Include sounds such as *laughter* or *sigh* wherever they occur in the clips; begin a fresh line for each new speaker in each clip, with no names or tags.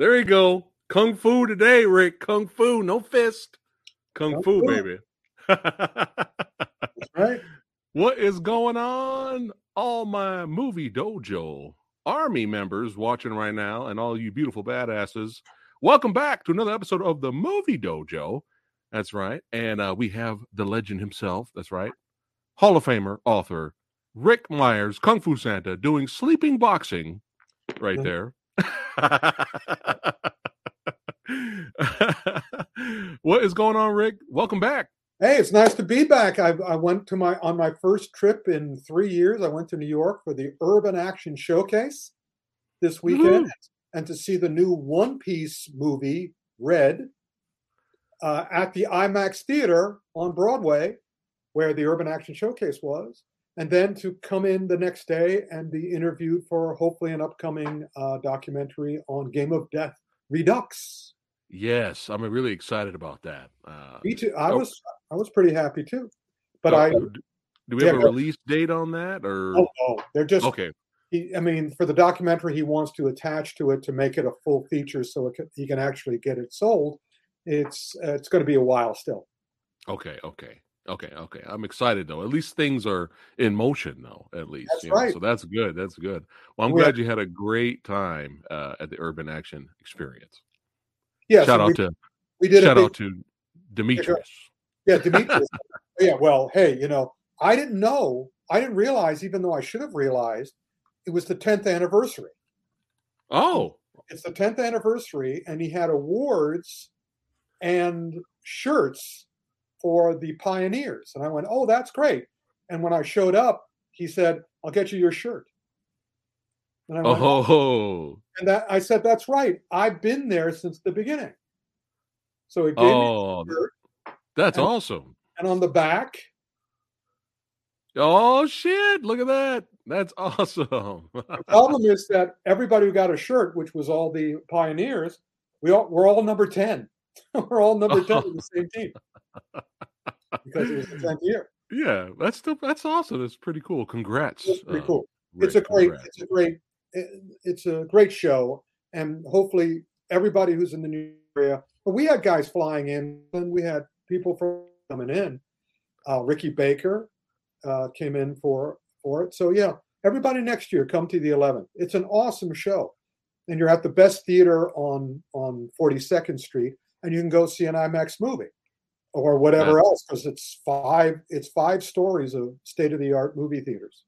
There you go. Kung Fu today, Ric. Kung Fu, no fist. Kung, Kung Fu, Fu, baby.
Right. *laughs*
What is going on? All my movie dojo army members watching right now, and all you beautiful badasses. Welcome back to another episode of the Movie Dojo. That's right. And uh, we have the legend himself. That's right. Hall of Famer, author, Ric Meyers, Kung Fu Santa, doing sleeping boxing right mm. there. *laughs* what is going on, Ric? Welcome back.
Hey, it's nice to be back. I, I, went to my on my first trip in three years. I went to New York for the Urban Action Showcase this weekend, mm-hmm. and to see the new One Piece movie, Red, uh, at the IMAX Theater on Broadway, where the Urban Action Showcase was, and then to come in the next day and be interviewed for hopefully an upcoming uh, documentary on Game of Death Redux.
Yes, I'm really excited about that.
Uh, Me too. I oh, was I was pretty happy too. But I
do we have yeah, a release date on that or
oh, oh they're just
okay.
He, I mean, for the documentary, he wants to attach to it to make it a full feature, so it can, he can actually get it sold. It's uh, it's going to be a while still.
Okay, okay, okay, okay. I'm excited though. At least things are in motion though. At least,
that's right.
Know? So that's good. That's good. Well, I'm we glad you had a great time uh, at the Urban Action Experience.
Yeah.
Shout so out we, to
we did
shout big, out to Demetrius.
Yeah, Demetrius. *laughs* yeah. Well, hey, you know, I didn't know. I didn't realize, even though I should have realized, it was the 10th anniversary.
Oh.
It's the 10th anniversary, and he had awards and shirts for the pioneers. And I went, Oh, that's great. And when I showed up, he said, I'll get you your shirt.
And I went, oh, oh.
and that I said, that's right. I've been there since the beginning. So he gave
oh, me That's
and,
awesome.
And on the back.
Oh shit! Look at that. That's awesome.
the problem is that everybody who got a shirt, which was all the pioneers, we all we're all number 10. *laughs* we're all *laughs* number 10 in the same team. Because it was the 10th year.
Yeah, that's still that's awesome. That's pretty cool. Congrats.
It's pretty cool. Uh, it's a great, congrats. it's a great it's a great show, and hopefully everybody who's in the new area. But we had guys flying in, and we had people from coming in. Uh, Ricky Baker uh, came in for for it. So yeah, everybody next year come to the 11th. It's an awesome show, and you're at the best theater on on 42nd Street, and you can go see an IMAX movie or whatever else because it's five it's five stories of state of the art movie theaters.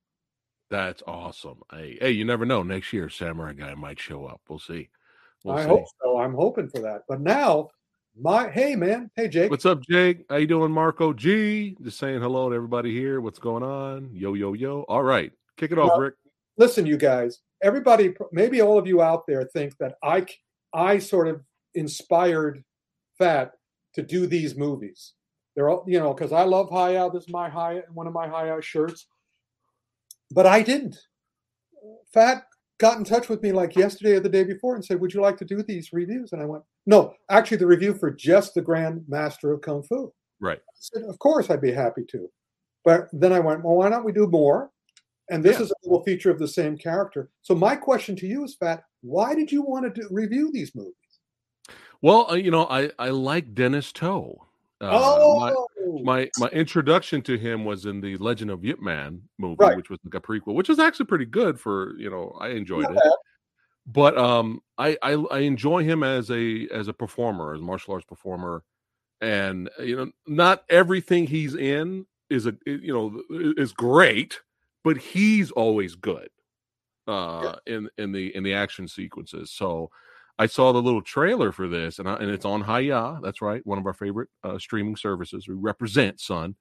That's awesome. Hey, hey, you never know. Next year, Samurai Guy might show up. We'll see. We'll
I
see.
hope so. I'm hoping for that. But now, my hey man, hey Jake.
What's up, Jake? How you doing, Marco G? Just saying hello to everybody here. What's going on? Yo, yo, yo. All right, kick it off, Ric.
Listen, you guys. Everybody, maybe all of you out there think that I, I sort of inspired Phat to do these movies. They're all, you know, because I love Hi-YAH. This is my high one of my Hi-YAH shirts but I didn't. Phat got in touch with me like yesterday or the day before and said, Would you like to do these reviews? And I went, No, actually, the review for just the Grand Master of Kung Fu.
Right. I
said, Of course, I'd be happy to. But then I went, Well, why don't we do more? And this yeah. is a little feature of the same character. So, my question to you is, Phat, why did you want to do, review these movies?
Well, uh, you know, I, I like Dennis To.
Uh, oh,
my, my, my introduction to him was in the Legend of Yip Man movie, right. which was like a prequel, which was actually pretty good for you know I enjoyed it. But um, I, I I enjoy him as a as a performer, as a martial arts performer, and you know not everything he's in is a you know is great, but he's always good uh yeah. in in the in the action sequences. So I saw the little trailer for this, and I, and it's on Hi-YAH. That's right, one of our favorite uh, streaming services. We represent, son.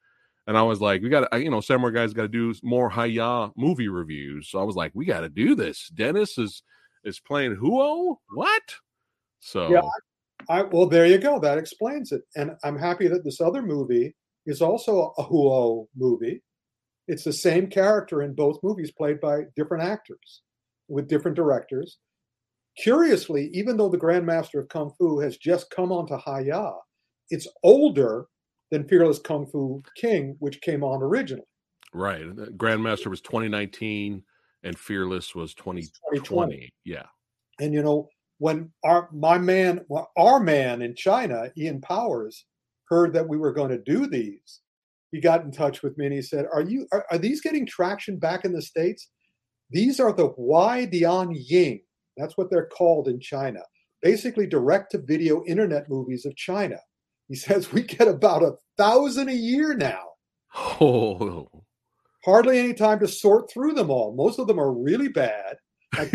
And I was like, we got to, you know, Samurai guys got to do more Hi-YAH movie reviews. So I was like, we got to do this. Dennis is is playing Huo. What? So
yeah, I, I, well, there you go. That explains it. And I'm happy that this other movie is also a Huo movie. It's the same character in both movies, played by different actors with different directors. Curiously, even though the Grandmaster of Kung Fu has just come onto Hi-YAH, it's older than Fearless Kung Fu King, which came on originally.
Right. Grandmaster was 2019 and Fearless was 2020. 2020. Yeah.
And you know, when our my man, our man in China, Ian Powers, heard that we were going to do these, he got in touch with me and he said, "Are you are, are these getting traction back in the states? These are the Wai Dian Ying. That's what they're called in China. Basically, direct to video internet movies of China." He *laughs* says we get about a thousand a year now. Oh. Hardly any time to sort through them all. Most of them are really bad. Like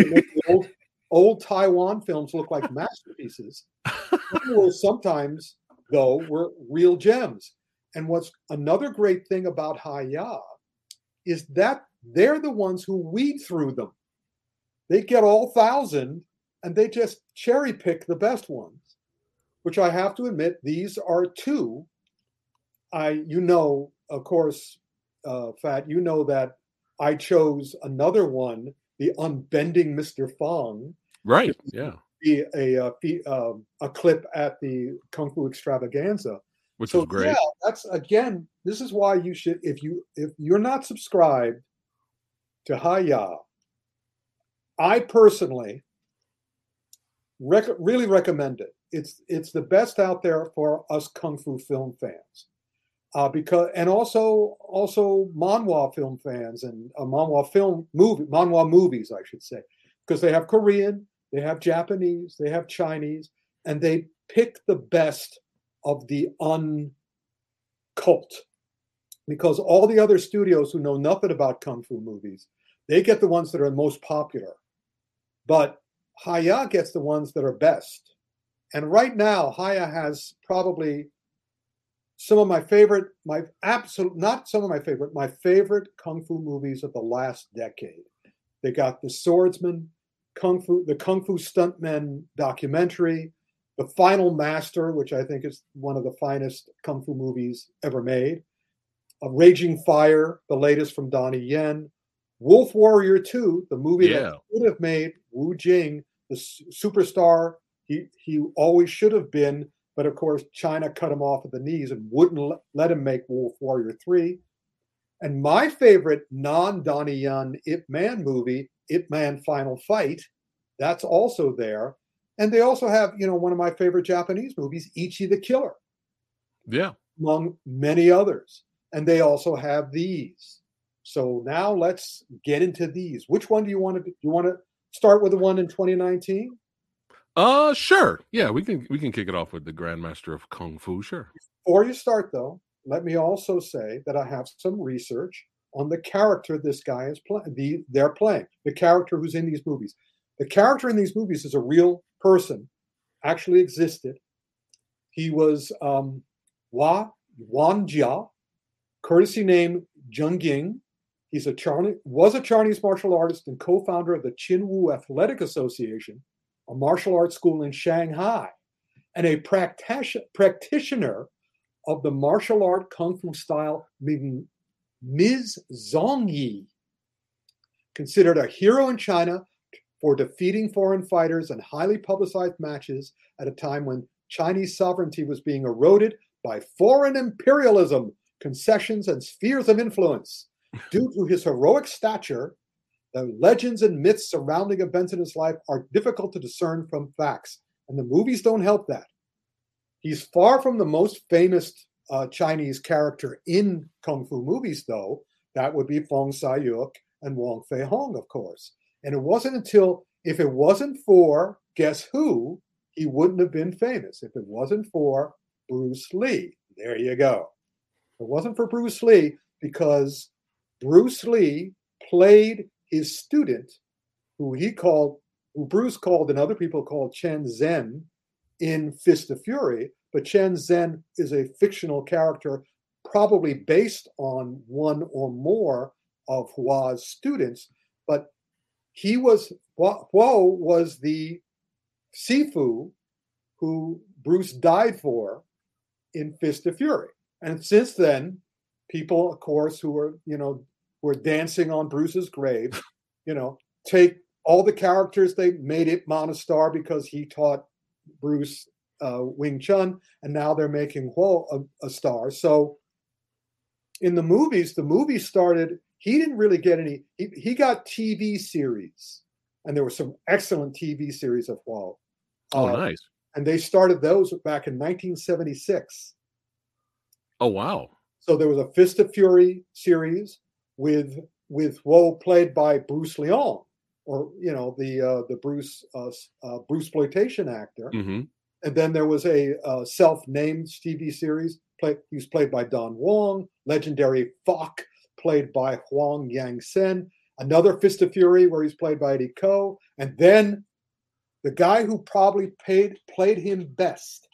old, old Taiwan films look like masterpieces. sometimes, though, were real gems. And what's another great thing about Hi-YAH is that they're the ones who weed through them. They get all thousand and they just cherry pick the best ones, which I have to admit, these are two. I, you know, of course, uh, Phat, you know that I chose another one, the unbending Mr. Fong.
Right. Yeah.
Be a, a, um, a clip at the Kung Fu Extravaganza
which so, is great. Yeah,
that's again. This is why you should, if you if you're not subscribed to Hi-YAH, I personally rec- really recommend it. It's it's the best out there for us kung fu film fans, uh, because and also also manhwa film fans and uh, manhwa film movie manhwa movies, I should say, because they have Korean, they have Japanese, they have Chinese, and they pick the best of the uncult. Because all the other studios who know nothing about kung fu movies they get the ones that are most popular but Hi-YAH gets the ones that are best and right now Hi-YAH has probably some of my favorite my absolute not some of my favorite my favorite kung fu movies of the last decade they got the swordsman kung fu the kung fu stuntmen documentary the Final Master, which I think is one of the finest kung fu movies ever made. A Raging Fire, the latest from Donnie Yen. Wolf Warrior 2, the movie yeah. that would have made Wu Jing the superstar he, he always should have been. But of course, China cut him off at the knees and wouldn't let him make Wolf Warrior 3. And my favorite non Donnie Yen Ip Man movie, Ip Man Final Fight, that's also there. And they also have, you know, one of my favorite Japanese movies, Ichi the Killer.
Yeah.
Among many others. And they also have these. So now let's get into these. Which one do you want to do you want to start with the one in 2019?
Uh sure. Yeah, we can we can kick it off with the Grandmaster of Kung Fu, sure.
Before you start though, let me also say that I have some research on the character this guy is playing the they're playing, the character who's in these movies. The character in these movies is a real person actually existed. He was um, Huo Yuanjia, courtesy name Zheng Ying. He's a Chinese, was a Chinese martial artist and co-founder of the Chinwu Athletic Association, a martial arts school in Shanghai, and a practitioner of the martial art kung fu style Miz Zongyi. Considered a hero in China for defeating foreign fighters in highly publicized matches at a time when Chinese sovereignty was being eroded by foreign imperialism, concessions, and spheres of influence. Due to his heroic stature, the legends and myths surrounding events in his life are difficult to discern from facts, and the movies don't help that. He's far from the most famous uh, Chinese character in kung fu movies, though. That would be Fong Sai-yuk and Wong Fei Hung, of course. And it wasn't until, if it wasn't for, guess who, he wouldn't have been famous. If it wasn't for Bruce Lee. There you go. It wasn't for Bruce Lee because Bruce Lee played his student, who he called, who Bruce called and other people called Chen Zhen in Fist of Fury. But Chen Zhen is a fictional character, probably based on one or more of Huo's students. But he was Huo was the Sifu who Bruce died for in Fist of Fury. And since then, people, of course, who were, you know, were dancing on Bruce's grave, you know, take all the characters they made it Monostar because he taught Bruce uh, Wing Chun, and now they're making Huo a, a star. So in the movies, the movie started he didn't really get any. He, he got TV series, and there were some excellent TV series of Huo.
Oh, uh, nice.
And they started those back in 1976.
Oh, wow.
So there was a Fist of Fury series with with Huo played by Bruce Leung, or you know the uh, the Bruce uh, uh, Bruce exploitation actor.
Mm-hmm.
And then there was a uh, self-named TV series. Play, he was played by Don Wong. Legendary Fok, played by Huang Yang Sen. Another Fist of Fury, where he's played by Eddie Ko. And then the guy who probably paid, played him best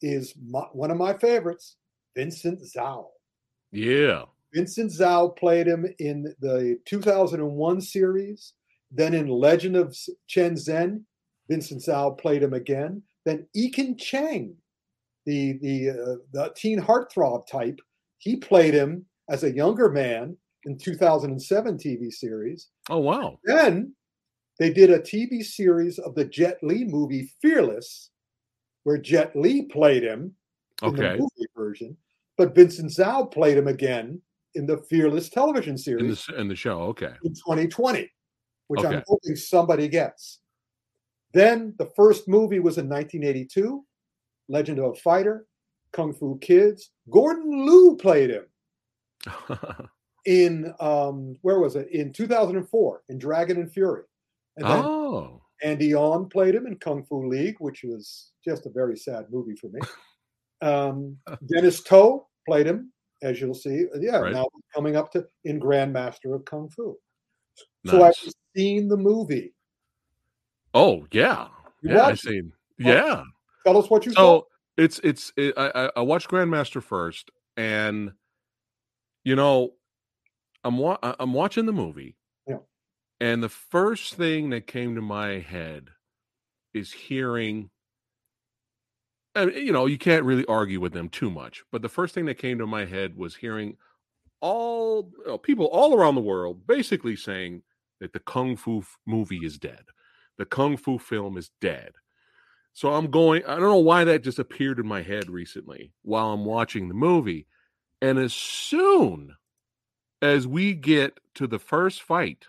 is my, one of my favorites, Vincent Zhao.
Yeah.
Vincent Zhao played him in the 2001 series. Then in Legend of Chen Zhen, Vincent Zhao played him again. Then Ekin Cheng, the the uh, the teen heartthrob type, he played him as a younger man in 2007 TV series.
Oh wow!
Then they did a TV series of the Jet Li movie Fearless, where Jet Li played him in
okay.
the movie version, but Vincent Zhao played him again in the Fearless television series
in the, in the show. Okay,
in 2020, which
Okay.
I'm hoping somebody gets. Then the first movie was in 1982, Legend of a Fighter, Kung Fu Kids. Gordon Liu played him *laughs* in um, where was it? In 2004 in Dragon and Fury. And then
oh,
Andy On played him in Kung Fu League, which was just a very sad movie for me. *laughs* Um, Dennis To played him, as you'll see. Yeah,
Right.
now coming up to in Grandmaster of Kung Fu. So I've seen the movie.
Oh yeah,
You
yeah. I
watched it?
seen. Yeah.
Tell us what you saw.
It's it's it, I I- I watched Grandmaster first, and you know, I'm wa- I'm watching the movie,
Yeah.
and the first thing that came to my head is hearing. And you know, you can't really argue with them too much, but the first thing that came to my head was hearing all you know, people all around the world basically saying that the kung fu movie is dead, the kung fu film is dead. So I'm going, I don't know why that just appeared in my head recently while I'm watching the movie. And as soon as we get to the first fight,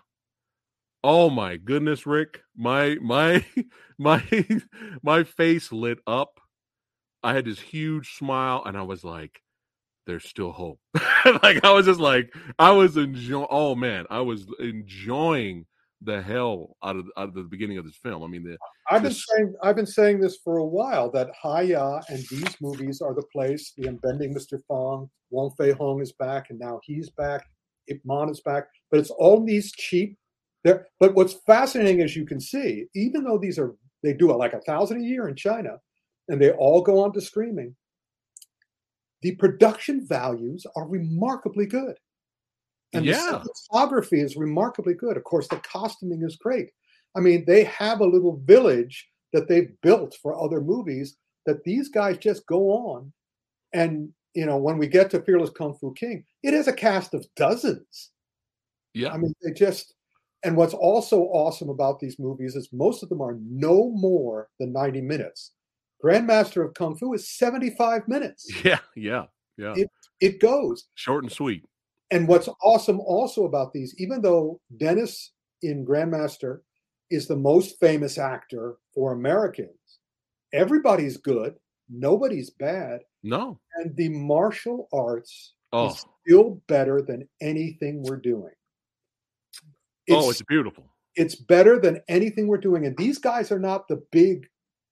oh my goodness, Ric, my my *laughs* my *laughs* my face lit up. I had this huge smile and I was like, there's still hope. *laughs* like I was just like, I was enjoying oh man, I was enjoying the hell out of out of the beginning of this film. I mean the
I've been saying I've been saying this for a while that Hi-YAH and these movies are the place. The Unbending Mr. Fong, Wong Fei Hong is back, and now he's back. Ip Man is back, but it's all these cheap. There, but what's fascinating, as you can see, even though these are they do it like a thousand a year in China, and they all go on to streaming. The production values are remarkably good, and
Yeah.
the cinematography is remarkably good. Of course, the costuming is great. I mean, they have a little village that they've built for other movies that these guys just go on. And, you know, when we get to Fearless Kung Fu King, it is a cast of dozens.
yeah.
I mean, they just, and what's also awesome about these movies is most of them are no more than 90 minutes. Grandmaster of Kung Fu is 75 minutes. *laughs*
Yeah, yeah, yeah.
It- It goes.
Short and sweet.
And what's awesome also about these, even though Dennis in Grandmaster is the most famous actor for Americans, everybody's good, nobody's bad,
No.
and the martial arts
Oh,
is still better than anything we're doing.
oh, it's beautiful.
it's better than anything we're doing. And these guys are not the big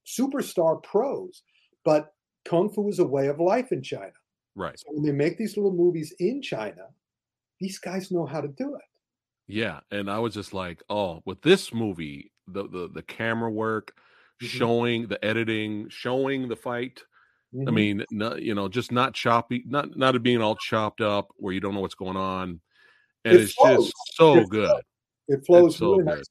superstar pros, but Kung Fu is a way of life in China.
Right.
So when they make these little movies in China, these guys know how to do it.
Yeah. And I was just like, oh, with this movie, the the, the camera work,
Mhm.
showing the editing, showing the fight. I
Mhm.
mean, no, you know, just not choppy, not not it being all chopped up where you don't know what's going on. And
It
it's
flows.
just so
It
good.
it flows
It's so
really
good.
nice.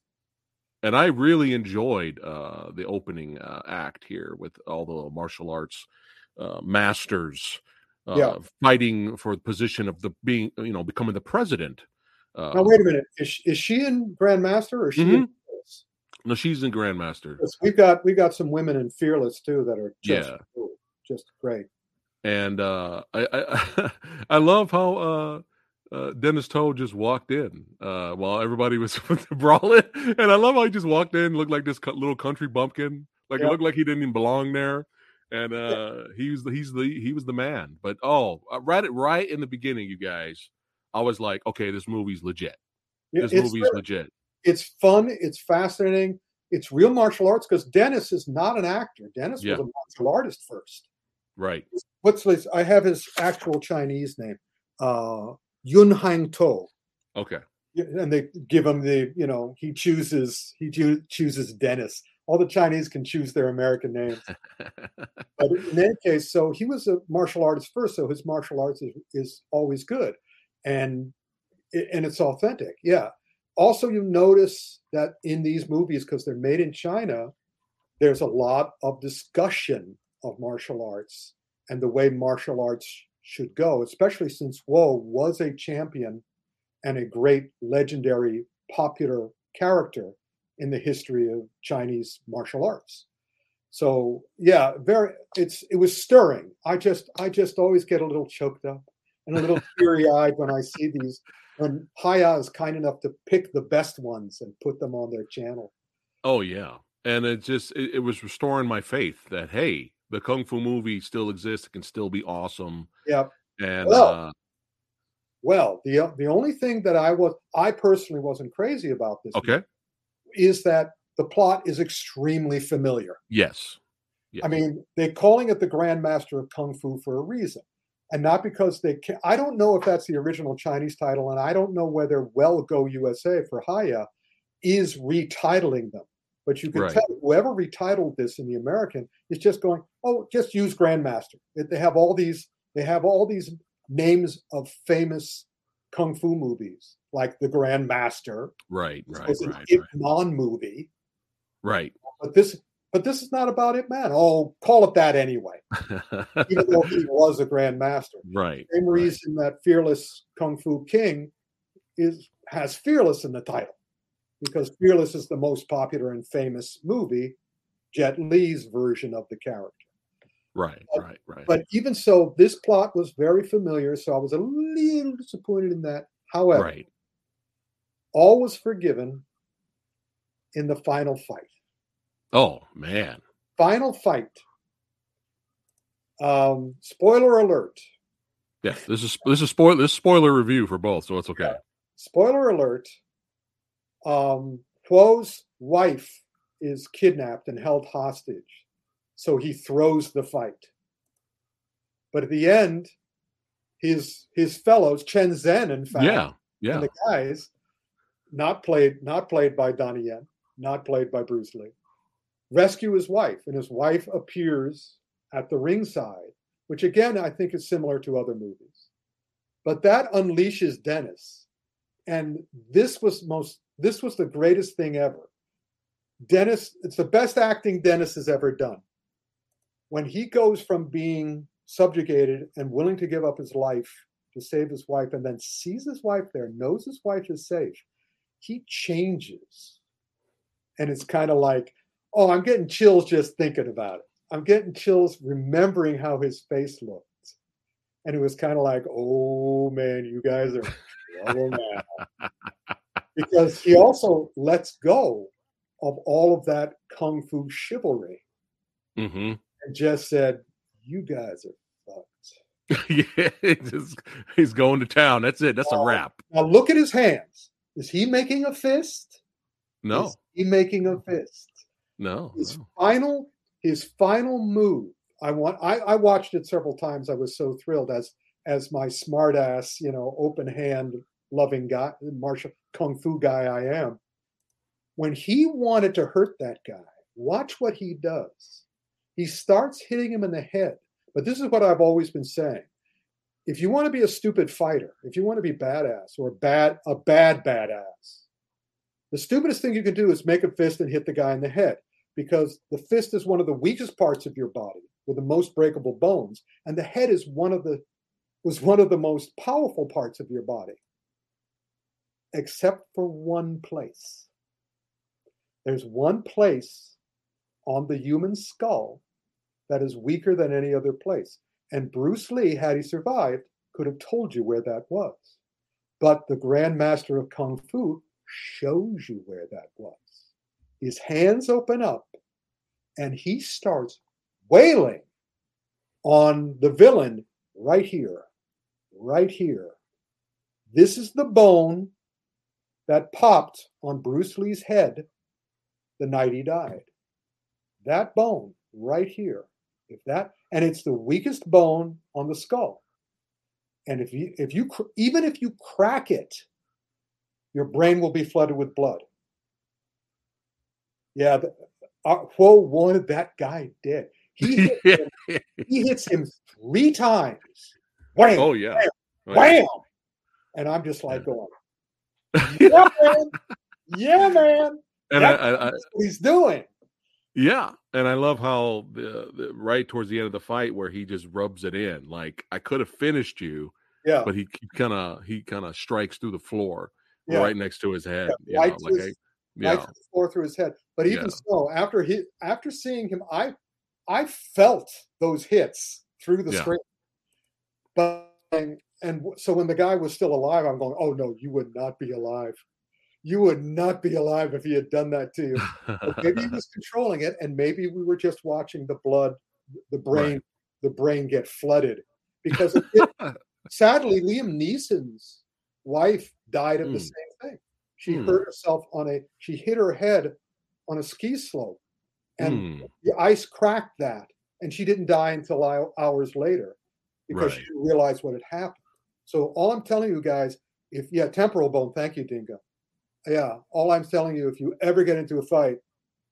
And I really enjoyed uh, the opening uh, act here with all the martial arts uh, masters uh,
Yeah.
fighting for the position of the being, you know, becoming the president. Uh,
Now wait a minute. Is, she- is she in Grandmaster or is she in
Mm-hmm.
Fearless?
no, she's in Grandmaster,
Because We've got we've got some women in Fearless too that are just
Yeah.
cool, just great.
and uh, I, I *laughs* I love how uh, Dennis To just walked in uh, while everybody was *laughs* brawling, and I love how he just walked in, looked like this little country bumpkin, Like yeah. it looked like he didn't even belong there. And uh he was the, he's the he was the man. But oh, uh, right right in the beginning, you guys, I was like, okay, this movie's legit. This it's movie's legit.
It's fun. It's fascinating. It's real martial arts because Dennis is not an actor. Dennis yeah. was a martial artist first.
Right.
What's this? I have his actual Chinese name, uh, Yun Hang To.
Okay.
And they give him the, you know, he chooses he chooses Dennis. All the Chinese can choose their American names. *laughs* but in any case, so he was a martial artist first, so his martial arts is, is always good, and and it's authentic. Yeah. Also, you notice that in these movies, because they're made in China, there's a lot of discussion of martial arts and the way martial arts should go, especially since Huo was a champion and a great legendary popular character in the history of Chinese martial arts. So yeah, very it's it was stirring. I just I just always get a little choked up and a little *laughs* teary-eyed when I see these when Hi-YAH is kind enough to pick the best ones and put them on their channel.
Oh yeah. And it just it, it was restoring my faith that hey, the kung fu movie still exists. It can still be awesome.
Yep.
And well, uh,
well, the the only thing that I was I personally wasn't crazy about this.
Okay.
Is that the plot is extremely familiar.
Yes. yes.
I mean, they're calling it the Grandmaster of Kung Fu for a reason. And not because they can I don't know if that's the original Chinese title, and I don't know whether Well Go USA for Hi-YAH is retitling them. But you can right. tell whoever retitled this in the American is just going, oh, just use Grandmaster. They have all these, they have all these names of famous kung fu movies, like the Grandmaster.
Right, right,
was
an right.
Ip Man movie.
Right.
But this but this is not about Ip Man. Oh, call it that anyway. *laughs* Even though he was a grandmaster.
Right.
Same reason that Fearless Kung Fu King is has Fearless in the title because Fearless is the most popular and famous movie, Jet Li's version of the character.
Right,
but,
right, right.
But even so, this plot was very familiar, so I was a little disappointed in that. However, right. all was forgiven in the final fight.
Oh man!
Final fight. Um, spoiler alert.
Yeah, this is this is spoiler this is spoiler review for both, so it's okay. Yeah.
Spoiler alert um, Huo's wife is kidnapped and held hostage. So he throws the fight. But at the end, his his fellows, Chen Zhen, in fact,
yeah, yeah.
and the guys, not played, not played by Donnie Yen, not played by Bruce Lee, rescue his wife, and his wife appears at the ringside, which again I think is similar to other movies. But that unleashes Dennis. And this was most this was the greatest thing ever. Dennis, it's the best acting Dennis has ever done. When he goes from being subjugated and willing to give up his life to save his wife and then sees his wife there, knows his wife is safe, he changes. And it's kind of like, oh, I'm getting chills just thinking about it. I'm getting chills remembering how his face looked. And it was kind of like, oh man, you guys are trouble now *laughs* because he also lets go of all of that kung fu chivalry
mm-hmm.
And just said, "You guys are
fucked." *laughs* yeah, he's, he's going to town. That's it. That's uh, a wrap.
Now look at his hands. Is he making a fist?
No.
Is he making a fist?
No.
His
no.
final his final move. I want. I, I watched it several times. I was so thrilled as as my smartass, you know, open hand loving guy, martial kung fu guy I am, when he wanted to hurt that guy, watch what he does. He starts hitting him in the head. But this is what I've always been saying. If you want to be a stupid fighter, if you want to be badass or bad a bad badass, the stupidest thing you can do is make a fist and hit the guy in the head because the fist is one of the weakest parts of your body with the most breakable bones and the head is one of the was one of the most powerful parts of your body except for one place. There's one place on the human skull that is weaker than any other place. And Bruce Lee, had he survived, could have told you where that was. But the Grandmaster of Kung Fu shows you where that was. His hands open up, and he starts wailing on the villain right here, right here. This is the bone that popped on Bruce Lee's head the night he died. That bone right here, if that, and it's the weakest bone on the skull. And if you, if you, even if you crack it, your brain will be flooded with blood. Yeah, the, uh, Huo, wanted that guy dead. He, *laughs* hit him, he hits him three times.
Wham, oh yeah,
wham, wham. and I'm just like going, *laughs* yeah, man, yeah, man.
And I, I,
what he's doing.
Yeah, and I love how the, the, right towards the end of the fight where he just rubs it in. Like I could have finished you,
yeah,
but he kind of he kind of strikes through the floor yeah. right next to his head.
Yeah, right, know, like his, I, yeah. right the floor through his head. But even yeah. so, after he after seeing him, I I felt those hits through the screen. But and, and so when the guy was still alive, I'm going, oh no, you would not be alive you would not be alive if he had done that to you. But maybe he *laughs* was controlling it, and maybe we were just watching the blood, the brain, right. the brain get flooded. Because it, *laughs* sadly, Liam Neeson's wife died of mm. the hmm. same thing. She mm. hurt herself on a, she hit her head on a ski slope, and mm. the ice cracked that, and she didn't die until hours later because right. she realized what had happened. So all I'm telling you guys, if yeah, temporal bone. Thank you, Dingo yeah, all I'm telling you, if you ever get into a fight,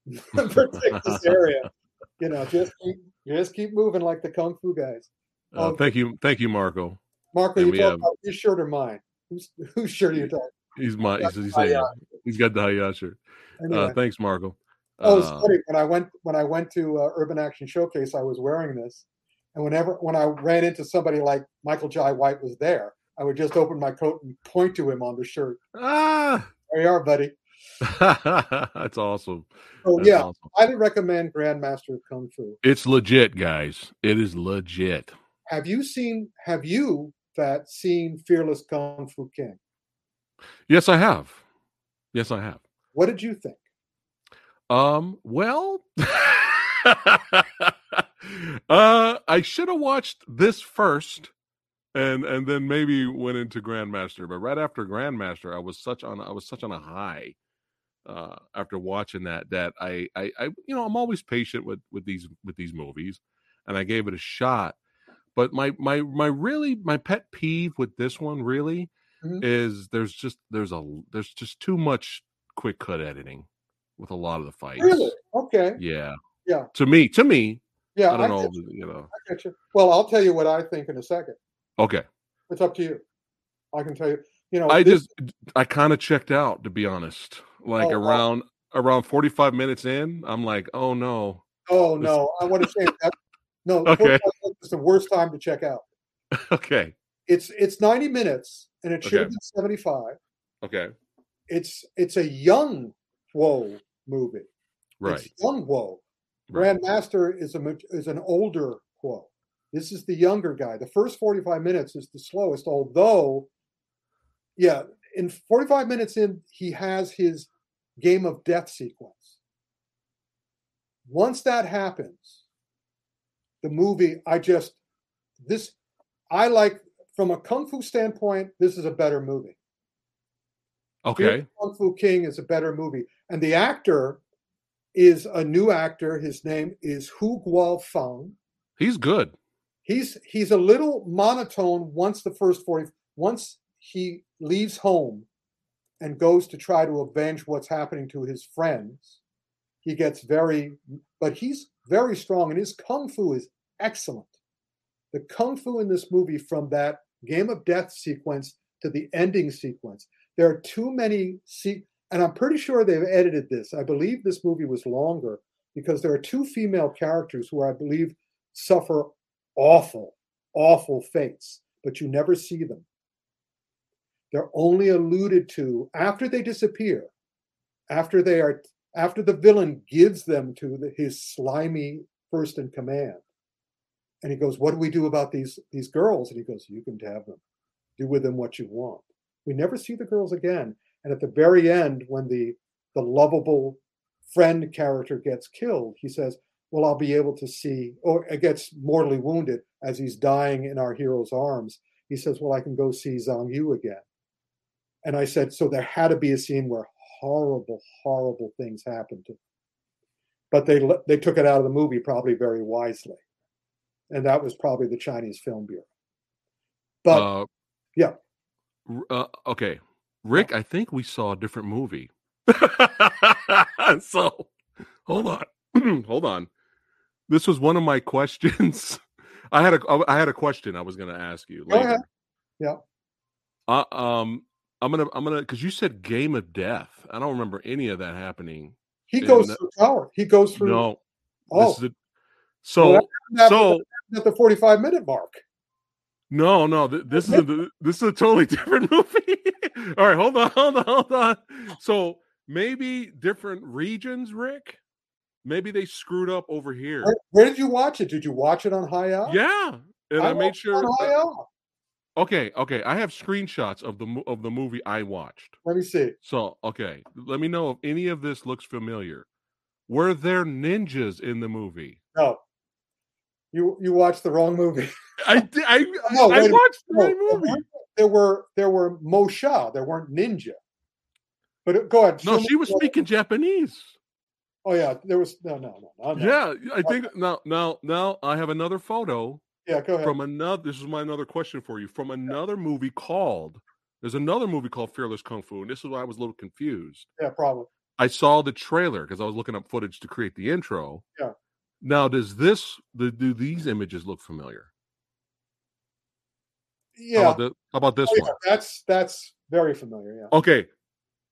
*laughs* protect this area. You know, just keep just keep moving like the kung fu guys.
Uh, um, thank you, thank you, Marco.
Marco, you talk have... about his shirt or mine? Who's whose shirt are you talking?
He's my. He's, he's, saying, he's got the Hi-YAH shirt. Uh, anyway. Uh, thanks, Marco.
Oh, it's uh, funny when I went when I went to uh, Urban Action Showcase, I was wearing this, and whenever when I ran into somebody like Michael Jai White was there, I would just open my coat and point to him on the shirt.
Ah,
you are, buddy. *laughs*
That's awesome.
Oh yeah, awesome. I would recommend Grandmaster of Kung Fu.
It's legit, guys. It is legit.
Have you seen? Have you that seen Fearless Kung Fu King?
Yes, I have. Yes, I have.
What did you think?
Um. Well. *laughs* uh, I should have watched this first and and then maybe went into grandmaster but right after grandmaster i was such on i was such on a high uh after watching that that I, I i you know i'm always patient with with these with these movies and i gave it a shot but my my my really my pet peeve with this one really mm-hmm. is there's just there's a there's just too much quick cut editing with a lot of the fights.
Really okay.
Yeah.
Yeah.
To me to me
yeah
i don't I know you. you. know.
You. well i'll tell you what i think in a second
Okay.
It's up to you. I can tell you. You know,
I this, just I kind of checked out to be honest. Like oh, around around 45 minutes in, I'm like, "Oh no."
Oh no. I want to say that no, *laughs* okay. it's the worst time to check out. *laughs*
okay.
It's it's 90 minutes and it should okay. have been 75.
Okay.
It's it's a young Huo movie.
Right.
It's young Huo. Right. Grandmaster is a is an older Huo. This is the younger guy. The first 45 minutes is the slowest, although, yeah, in 45 minutes in, he has his game of death sequence. Once that happens, the movie, I just, this, I like, from a Kung Fu standpoint, this is a better movie.
Okay.
Kung Fu King is a better movie. And the actor is a new actor. His name is Hu Guo Feng.
He's good
he's he's a little monotone once the first 40 once he leaves home and goes to try to avenge what's happening to his friends he gets very but he's very strong and his kung fu is excellent. The kung fu in this movie from that game of death sequence to the ending sequence there are too many see and i'm pretty sure they've edited this. I believe this movie was longer because there are two female characters who i believe suffer awful, awful fates, but you never see them. They're only alluded to after they disappear, after they are after the villain gives them to the, his slimy first in command. And he goes, "What do we do about these these girls?" And he goes, "You can have them. Do with them what you want." We never see the girls again. And at the very end, when the the lovable friend character gets killed, he says, well, I'll be able to see, or it gets mortally wounded as he's dying in our hero's arms. He says, well, I can go see Zhang Yu again. And I said, so there had to be a scene where horrible, horrible things happened to him. But they they took it out of the movie probably very wisely, and that was probably the Chinese Film Bureau. But uh, yeah,
uh, okay, Ric, I think we saw a different movie. *laughs* so hold on, *clears throat* hold on. This was one of my questions. *laughs* I had a I had a question I was going to ask you.
Later. Yeah.
Uh, um, I'm gonna I'm gonna because you said Game of Death. I don't remember any of that happening.
He goes through tower. He goes through.
No. Oh. A, so well, so
at the 45 minute mark.
No, no, th- this is a, *laughs* this is a totally *laughs* different movie. All right, hold on, hold on, hold on. So maybe different regions, Ric. Maybe they screwed up over here.
Where, where did you watch it? Did you watch it on Hi-YAH?
Yeah, and I, I made sure. Okay, okay. I have screenshots of the of the movie I watched.
Let me see.
So, okay, let me know if any of this looks familiar. Were there ninjas in the movie?
No. You you watched the wrong movie.
I I *laughs* no, I watched the right
movie. There were there were Mosha. There weren't ninja. But uh, go ahead.
No, she was speaking Japanese.
Oh yeah, there was no no no. no
yeah, I think now now now I have another photo
yeah, go ahead.
From another, this is my another question for you. From another yeah. movie called, there's another movie called Fearless Kung Fu, and this is why I was a little confused.
Yeah, probably.
I saw the trailer because I was looking up footage to create the intro.
Yeah.
Now, does this do, do these images look familiar?
Yeah.
How about, the, how about this oh, one?
That's that's very familiar. Yeah.
Okay.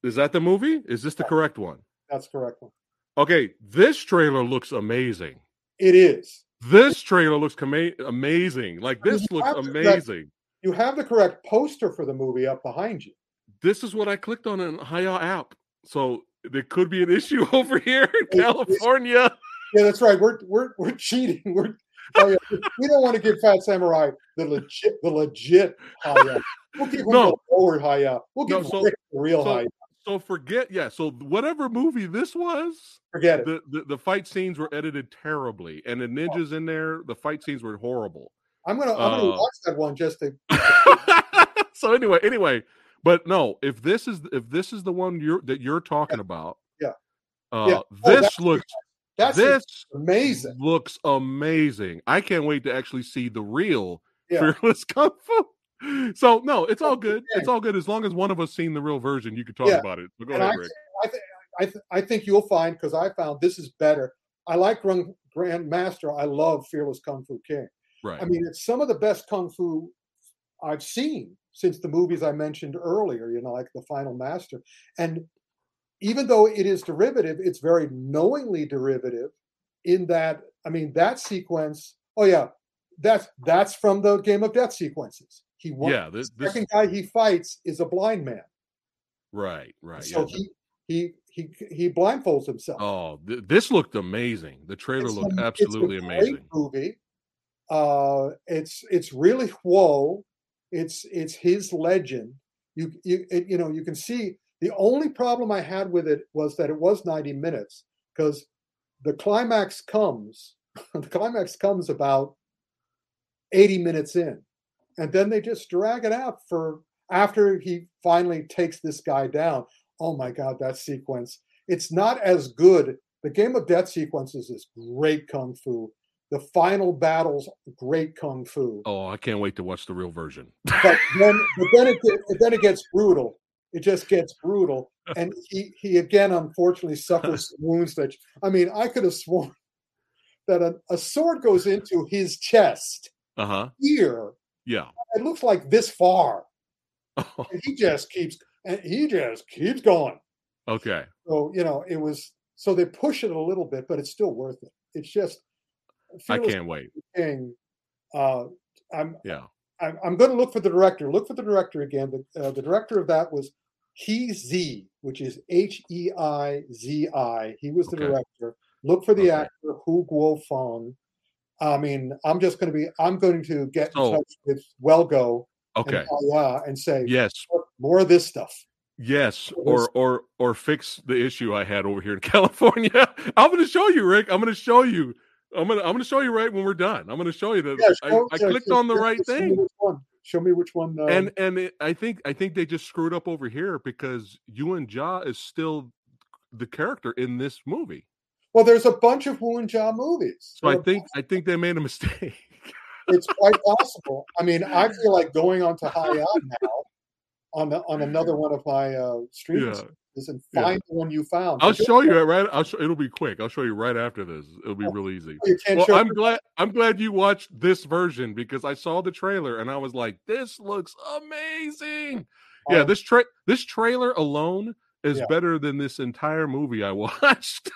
Is that the movie? Is this the yeah. correct one?
That's correct one.
Okay, this trailer looks amazing.
It is.
This trailer looks com- amazing. Like this looks amazing.
you have the correct poster for the movie up behind you.
This is what I clicked on in Hi-YAH app. So there could be an issue *laughs* over here in California.
Yeah, that's right. We're we're we're cheating. We're oh, yeah. we don't want to give Phat Samurai the legit the legit Hi-YAH. We'll give him *laughs* no. the lower Hi-YAH. We'll give no, so, the real so, Hi-YAH.
So forget, yeah. So whatever movie this was,
forget it.
The, the, the fight scenes were edited terribly, and the ninjas in there, the fight scenes were horrible.
I'm gonna I'm gonna uh, watch that one just to. *laughs*
so anyway, anyway, but no, if this is if this is the one you're that you're talking
yeah.
about,
yeah,
uh, yeah. Oh, this looks.
That's
this
amazing.
Looks amazing. I can't wait to actually see the real yeah. Fearless Kung Fu so no, it's all good. It's all good as long as one of us seen the real version. You could talk yeah. about it. Go and ahead, I, Ric.
I, th- I, th- I think you'll find because I found this is better. I like Grand, Grand Master. I love Fearless Kung Fu King.
Right.
I mean, it's some of the best kung fu I've seen since the movies I mentioned earlier. You know, like The Final Master, and even though it is derivative, it's very knowingly derivative. In that, I mean, that sequence. Oh yeah, that's that's from the Game of Death sequences. He won. Yeah, this, the second guy he fights is a blind man.
Right, right.
So yeah. he he he he blindfolds himself.
Oh, th- this looked amazing. The trailer it's looked a, absolutely amazing.
movie. Uh, it's it's really whoa. It's it's his legend. You you it, you know you can see the only problem I had with it was that it was 90 minutes because the climax comes *laughs* the climax comes about 80 minutes in and then they just drag it out for after he finally takes this guy down. Oh my God, that sequence. It's not as good. The Game of Death sequences is great kung fu. The final battles, great kung fu.
Oh, I can't wait to watch the real version.
but then, but then it then it gets brutal. It just gets brutal, *laughs* and he he again unfortunately suffers *laughs* wounds that I mean I could have sworn that a, a sword goes into his chest
uh-huh.
here
yeah.
It looks like this far. *laughs* and he just keeps and he just keeps going.
Okay.
So, you know, it was so they push it a little bit, but it's still worth it. It's just
I can't wait.
Thing, uh, I'm
yeah.
I'm, I'm going to look for the director. Look for the director again. The, uh, the director of that was He Z, which is H E I Z I. He was the okay. director. Look for the okay. actor Hu Guo Feng. I mean, I'm just going to be, I'm going to get in touch with Well Go
okay.
and, and say,
yes,
more of this stuff.
Yes, or or or fix the issue I had over here in *laughs* California. I'm going to show you, Ric. I'm going to show you I'm gonna I'm gonna show you right when we're done. I'm gonna show you that yeah, show, I, I clicked on the right thing.
Me which one. Show me which one.
Um... And and it, I think I think they just screwed up over here because Yuan Jia is still the character in this movie.
Well, there's a bunch of Wu and Jia movies.
So I think I think they made a mistake. *laughs*
it's quite possible. I mean, I feel like going on to High now on the, on another one of my uh, streams yeah. and find yeah. the one you found.
I'll show you it right. I'll show. It'll be quick. I'll show you right after this. It'll be oh, real easy. well, I'm glad. I'm glad you watched this version because I saw the trailer and I was like, "This looks amazing." Yeah, um, this tra- this trailer alone is yeah. better than this entire movie I *laughs* watched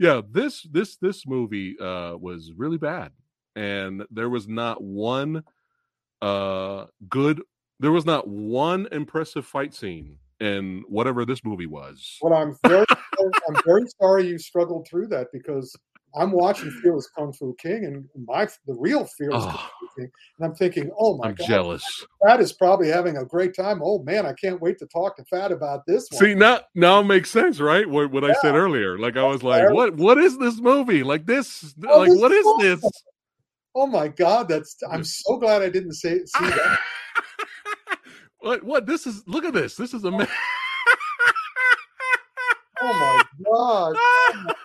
yeah, this this this movie uh was really bad. And there was not one uh good there was not one impressive fight scene in whatever this movie was.
Well, I'm very I'm very sorry you struggled through that because I'm watching Fearless Kung Fu King and my the real Fearless oh, Kung ah. Fu King, and I'm thinking, oh my
I'm
god,
jealous.
Phat is probably having a great time. Oh man, I can't wait to talk to Phat about this.
One. See now, now it makes sense, right? What what yeah. I said earlier. Like I was like, what what is this movie? Like this? Oh, like this what is awesome. this?
Oh my god, that's I'm so glad I didn't say see that. *laughs*
what what this is? Look at this. This is amazing.
oh my *laughs* god. *laughs*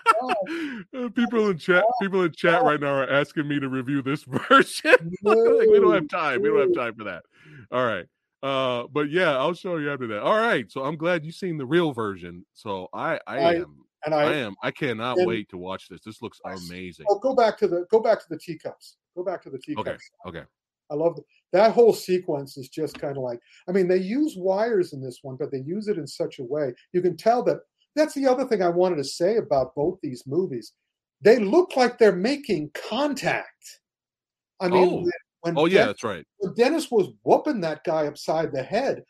Uh, people in chat, people in chat right now are asking me to review this *laughs* version. *laughs* like, we don't have time. We don't have time for that. All right. Uh, but yeah, I'll show you after that. All right. So I'm glad you've seen the real version. So I, I, I am, and I, I, am, I cannot wait to watch this. This looks amazing.
Oh, go back to the, go back to the teacups. Go back to the teacups.
Okay. Okay.
I love the, that whole sequence is just kind of like, I mean, they use wires in this one, but they use it in such a way you can tell that that's the other thing I wanted to say about both these movies. They look like they're making contact. I mean,
oh, when oh yeah, that's right.
When Dennis was whooping that guy upside the head,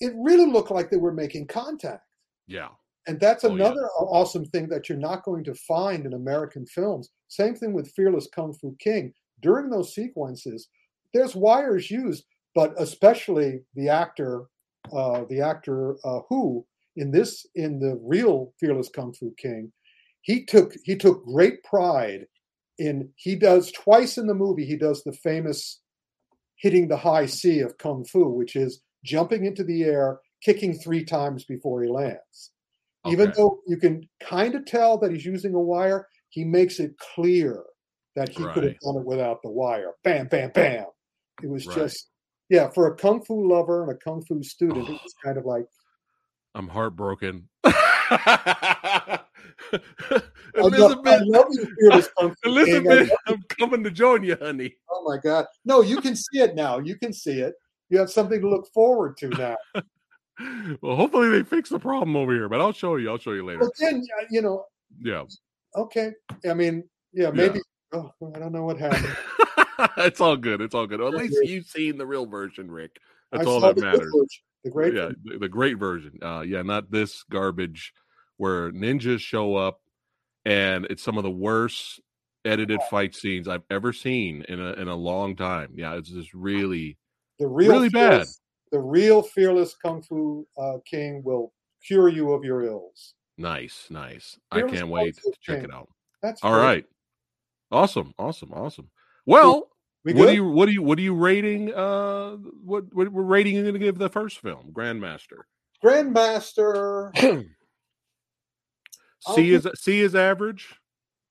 it really looked like they were making contact.
Yeah.
And that's oh, another yeah. awesome thing that you're not going to find in American films. Same thing with Fearless Kung Fu King. During those sequences, there's wires used, but especially the actor, uh, the actor uh, who in this in the real fearless kung fu king he took he took great pride in he does twice in the movie he does the famous hitting the high c of kung fu which is jumping into the air kicking three times before he lands okay. even though you can kind of tell that he's using a wire he makes it clear that he right. could have done it without the wire bam bam bam it was right. just yeah for a kung fu lover and a kung fu student it was kind of like
I'm heartbroken. *laughs*
Elizabeth,
Elizabeth, I'm coming to join you, honey.
Oh my God! No, you can see it now. You can see it. You have something to look forward to now. *laughs*
well, hopefully they fix the problem over here, but I'll show you. I'll show you later.
But then, uh, you know.
Yeah.
Okay. I mean, yeah, maybe. Yeah. Oh, I don't know what happened. *laughs*
it's all good. It's all good. Well, at least you've seen the real version, Ric. That's I all that matters.
The great,
yeah, the, the great version. Uh, yeah, not this garbage where ninjas show up and it's some of the worst edited fight scenes I've ever seen in a in a long time. Yeah, it's just really,
the real
really bad.
The real fearless kung fu uh, king will cure you of your ills.
Nice, nice. Fearless I can't wait to check it out.
That's
all great. right. Awesome, awesome, awesome. Well, we what do you what do you what are you rating? Uh, what what rating are you going to give the first film, Grandmaster?
Grandmaster. *clears throat*
C is C is average.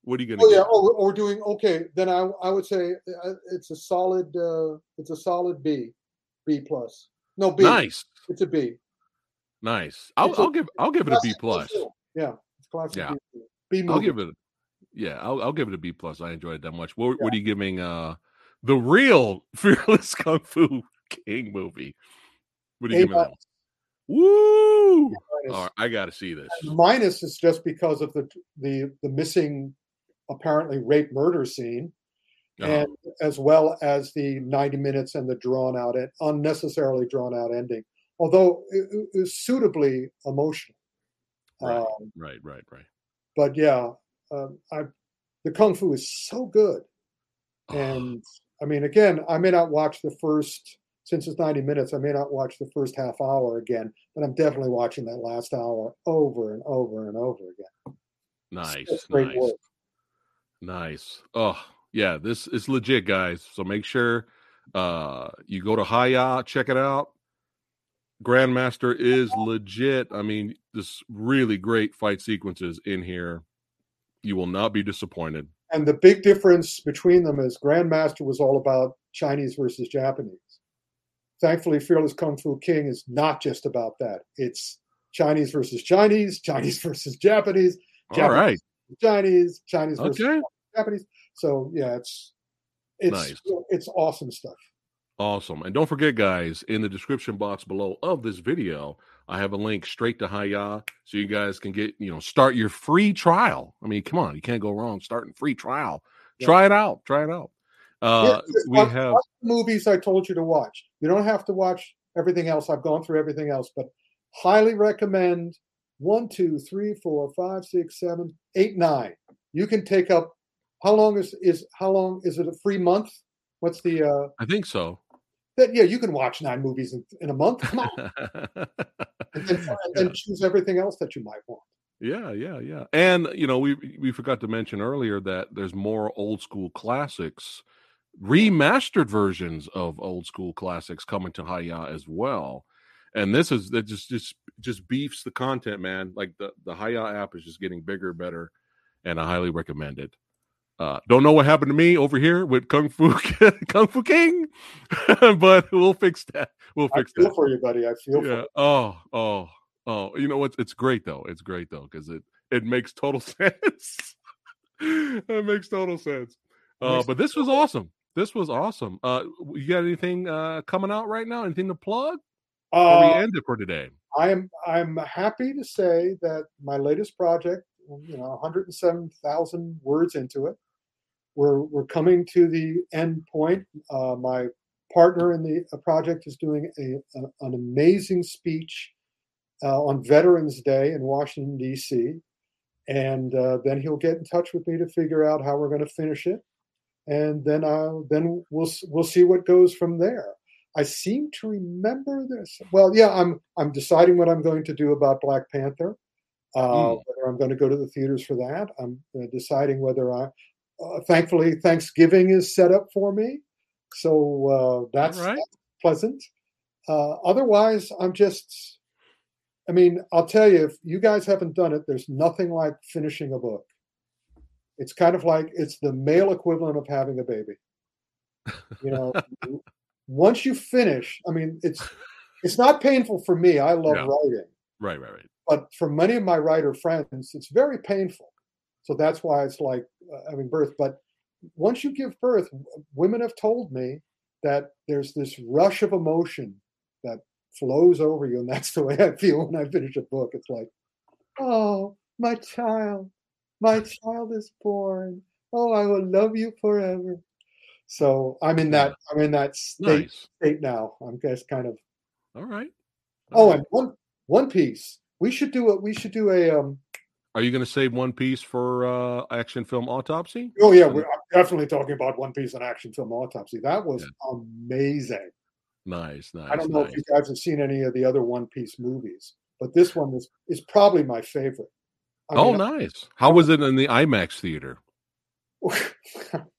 What are you going to?
Oh yeah, oh, we're doing okay. Then I I would say uh, it's a solid uh, it's a solid B, B plus. No B.
Nice.
It's a B.
Nice. I'll, I'll give I'll give it a B plus.
Yeah, it's classic.
Yeah. B, B I'll give it. Yeah, I'll, I'll give it a B plus. I enjoyed it that much. What, yeah. what are you giving? Uh, the real *laughs* Fearless Kung Fu King movie. What do you give me that? Woo! Right, I got to see this.
Minus is just because of the the the missing, apparently rape murder scene, uh-huh. and as well as the ninety minutes and the drawn out, and unnecessarily drawn out ending. Although it, it was suitably emotional.
Right, um, right, right, right.
But yeah, um, I the kung fu is so good, and I mean, again, I may not watch the first since it's 90 minutes, I may not watch the first half hour again, but I'm definitely watching that last hour over and over and over again.
Nice. Nice. work. Nice. Oh, yeah, this is legit, guys. So make sure uh you go to Hi-YAH, check it out. Grandmaster is legit. I mean, this really great fight sequences in here. You will not be disappointed.
And the big difference between them is Grandmaster was all about Chinese versus Japanese. Thankfully, Fearless Kung Fu King is not just about that. It's Chinese versus Chinese, *laughs* Chinese versus Japanese, Japanese
all right.
Chinese, Chinese versus
Okay.
Japanese. So yeah, it's it's
Nice.
it's awesome stuff.
Awesome. And don't forget, guys, in the description box below of this video, I have a link straight to Hi-YAH so you guys can get, you know, start your free trial. I mean, come on, you can't go wrong starting free trial.
Yeah.
Try it out. Try it out. Uh,
Yeah,
we
watch-
have
watch the movies I told you to watch. You don't have to watch everything else. I've gone through everything else, but highly recommend one, two, three, four, five, six, seven, eight, nine. You can take up how long is is how long is it a free month? What's the uh
I think so.
That yeah, you can watch nine movies in, in a month. Come on. *laughs* and, then, and then choose everything else that you might want.
Yeah, yeah, yeah. And you know, we we forgot to mention earlier that there's more old school classics, remastered versions of old school classics coming to Hi-YAH as well. And this is that just just just beefs the content, man. Like the the Hi-YAH app is just getting bigger, better, and I highly recommend it. Uh, don't know what happened to me over here with Kung Fu *laughs* Kung Fu King, *laughs* but we'll fix that. We'll
I
fix
feel
that.
for you, buddy. I feel for
Yeah.
you.
Oh, oh, oh. You know what? It's great though. It's great though because it *laughs* it makes total sense. it makes total sense. Uh, but this was awesome. This was awesome. Uh, you got anything uh coming out right now? Anything to plug? Or we
Uh,
end it for today.
I am I'm happy to say that my latest project, you know, 107,000 words into it. We're we're coming to the end point. Uh, my partner in the uh, project is doing a, a an amazing speech uh, on Veterans Day in Washington D.C. And uh, then he'll get in touch with me to figure out how we're going to finish it, and then uh, then we'll we'll see what goes from there. I seem to remember this. Well, yeah, I'm I'm deciding what I'm going to do about Black Panther. Uh,
Mm.
Whether I'm going to go to the theaters for that. I'm uh, deciding whether I. Uh, thankfully, Thanksgiving is set up for me, so uh, that's,
right.
that's pleasant. Uh, otherwise, I'm just. I mean, I'll tell you, if you guys haven't done it, there's nothing like finishing a book. It's kind of like it's the male equivalent of having a baby. You know, *laughs* once you finish, I mean, it's it's not painful for me. I love
Yeah.
writing,
Right, right, right.
but for many of my writer friends, it's very painful. So that's why it's like having birth. But once you give birth, women have told me that there's this rush of emotion that flows over you, and that's the way I feel when I finish a book. It's like, oh, my child, my child is born. Oh, I will love you forever. So I'm in that. I'm in that state
Nice.
state now. I'm just kind of.
All right.
Oh,
All right.
and one One Piece. We should do a. We should do a. Um,
Are you going to save One Piece for uh action film autopsy?
oh yeah, we're, definitely talking about One Piece and action film autopsy. That was
Yeah.
amazing.
Nice, nice.
I don't know
nice.
if you guys have seen any of the other One Piece movies, but this one is is probably my favorite. I
oh,
mean,
nice. How was it in the IMAX theater? *laughs*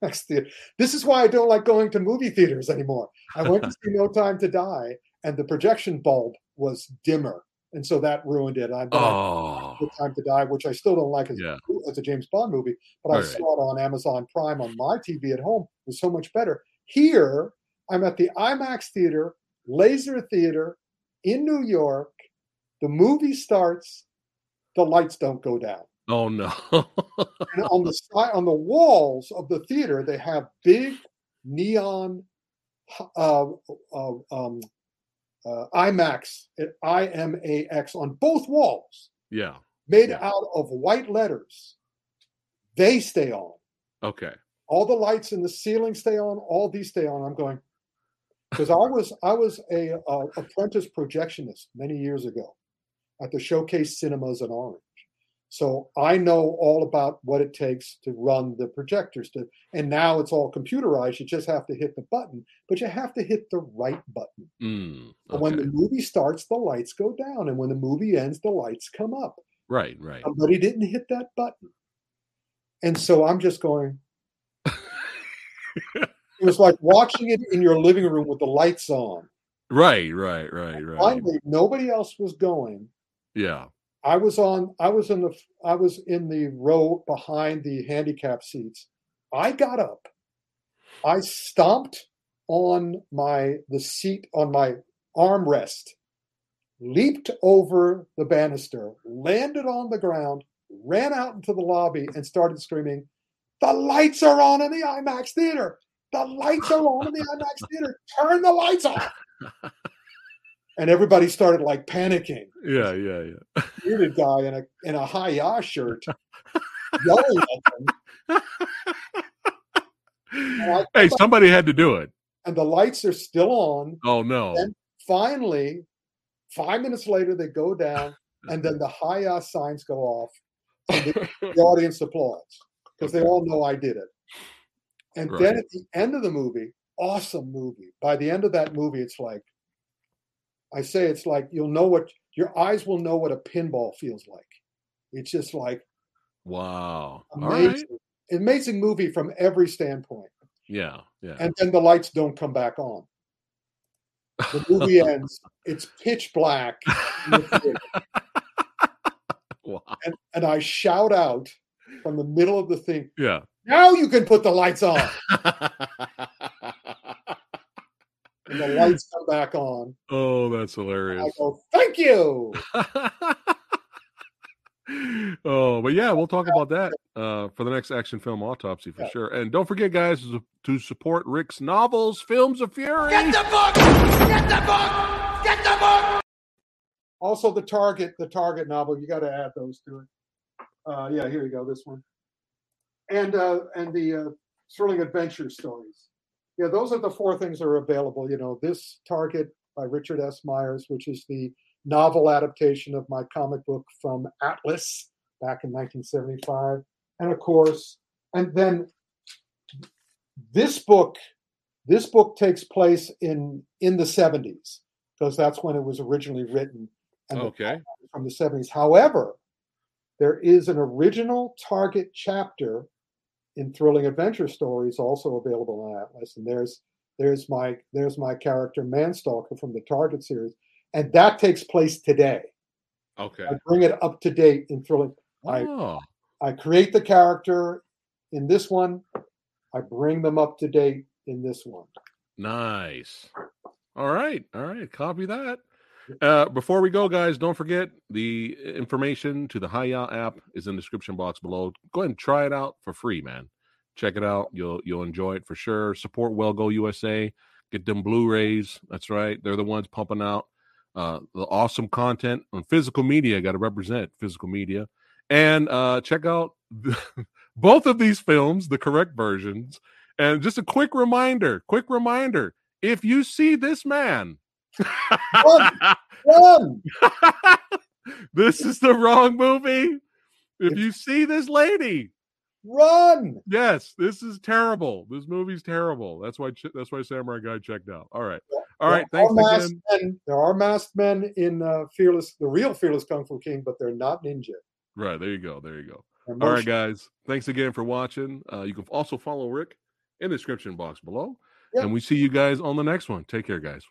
That's the, this is why I don't like going to movie theaters anymore. I went to see No Time to Die, and the projection bulb was dimmer, and so that ruined it. I
Oh,
Time to Die, which I still don't like as,
yeah.
as a James Bond movie, but I
right.
saw it on Amazon Prime on my TV at home. It was so much better. Here, I'm at the IMAX theater, laser theater in New York. The movie starts, the lights don't go down
Oh no. *laughs*
and on the side on the walls of the theater they have big neon uh, uh, um, uh, IMAX IMAX on both walls
yeah.
made
Yeah.
out of white letters. They stay on.
Okay.
All the lights in the ceiling stay on. All these stay on. I'm going because I was I was a, uh apprentice projectionist many years ago at the Showcase Cinemas in Orange. So I know all about what it takes to run the projectors. To and now it's all computerized. You just have to hit the button, but you have to hit the right button.
Mm,
And When the movie starts, the lights go down, and when the movie ends, the lights come up.
Right, right.
Somebody didn't hit that button. And so I'm just going. *laughs* it was like watching it in your living room with the lights on.
Right, right, right, right.
Finally, nobody else was going.
Yeah.
I was on. I was in the. I was in the row behind the handicap seats. I got up. I stomped on my the seat on my armrest, leaped over the banister, landed on the ground, ran out into the lobby, and started screaming, "The lights are on in the IMAX theater! The lights are on in the IMAX theater! Turn the lights off!" *laughs* and everybody started like panicking.
Yeah, yeah, yeah.
Bearded guy in a in a high shirt *laughs* yelling at
them. hey, somebody had to do it.
And the lights are still on.
Oh no.
And finally, five minutes later, they go down, and then the high signs go off. And the, the *laughs* audience applauds because they all know I did it. And right. then at the end of the movie, awesome movie. By the end of that movie, it's like I say it's like you'll know what your eyes will know what a pinball feels like. It's just like
wow,
amazing, amazing movie from every standpoint.
Yeah, yeah.
And then the lights don't come back on. The movie *laughs* ends. It's pitch black. *laughs* wow. And, and I shout out from the middle of the thing.
Yeah.
Now you can put the lights on. *laughs* and the lights come back on.
Oh, that's hilarious.
I go, thank you. *laughs*
oh, but yeah, we'll talk about that *laughs* uh, for the next action film autopsy for yeah. sure. And don't forget, guys, to support Ric's novels, Films of Fury.
Get the book! Get the book! Get the book!
Also, the Target, the Target novel. You got to add those to it. Uh, yeah, here you go. This one, and uh, and the uh, thrilling adventure stories yeah, those are the four things that are available. You know, this Target by Richard S. Meyers, which is the novel adaptation of my comic book from Atlas back in 1975, and of course, and then this book, this book takes place in in the 70s because that's when it was originally written.
And okay.
From the 70s. However, there is an original Target chapter in thrilling adventure stories also available on Atlas. And there's there's my there's my character Manstalker from the Target series, and that takes place today.
Okay.
I bring it up to date in thrilling. Oh. I I create the character in this one. I bring them up to date in this one.
Nice. All right. All right. Copy that. Uh, before we go, guys, don't forget the information to the Hi-YAH app is in the description box below. Go ahead and try it out for free, man. Check it out. You'll you'll enjoy it for sure. Support Well Go USA. Get them Blu-rays. That's right. They're the ones pumping out uh, the awesome content on physical media. Got to represent physical media. And uh, check out *laughs* both of these films, the correct versions. And just a quick reminder, quick reminder: if you see this man
Run! Run! *laughs*
this is the wrong movie. If you see this lady,
run.
Yes, this is terrible. This movie's terrible. That's why that's why Samurai Guy checked out. All right. All right. There Thanks again.
Men, there are masked men in uh, Fearless, the real Fearless Kung Fu King, but they're not ninja.
Right. There you go. There you go. All right, guys. Thanks again for watching. Uh, you can also follow Ric in the description box below. Yep. And we see you guys on the next one. Take care, guys.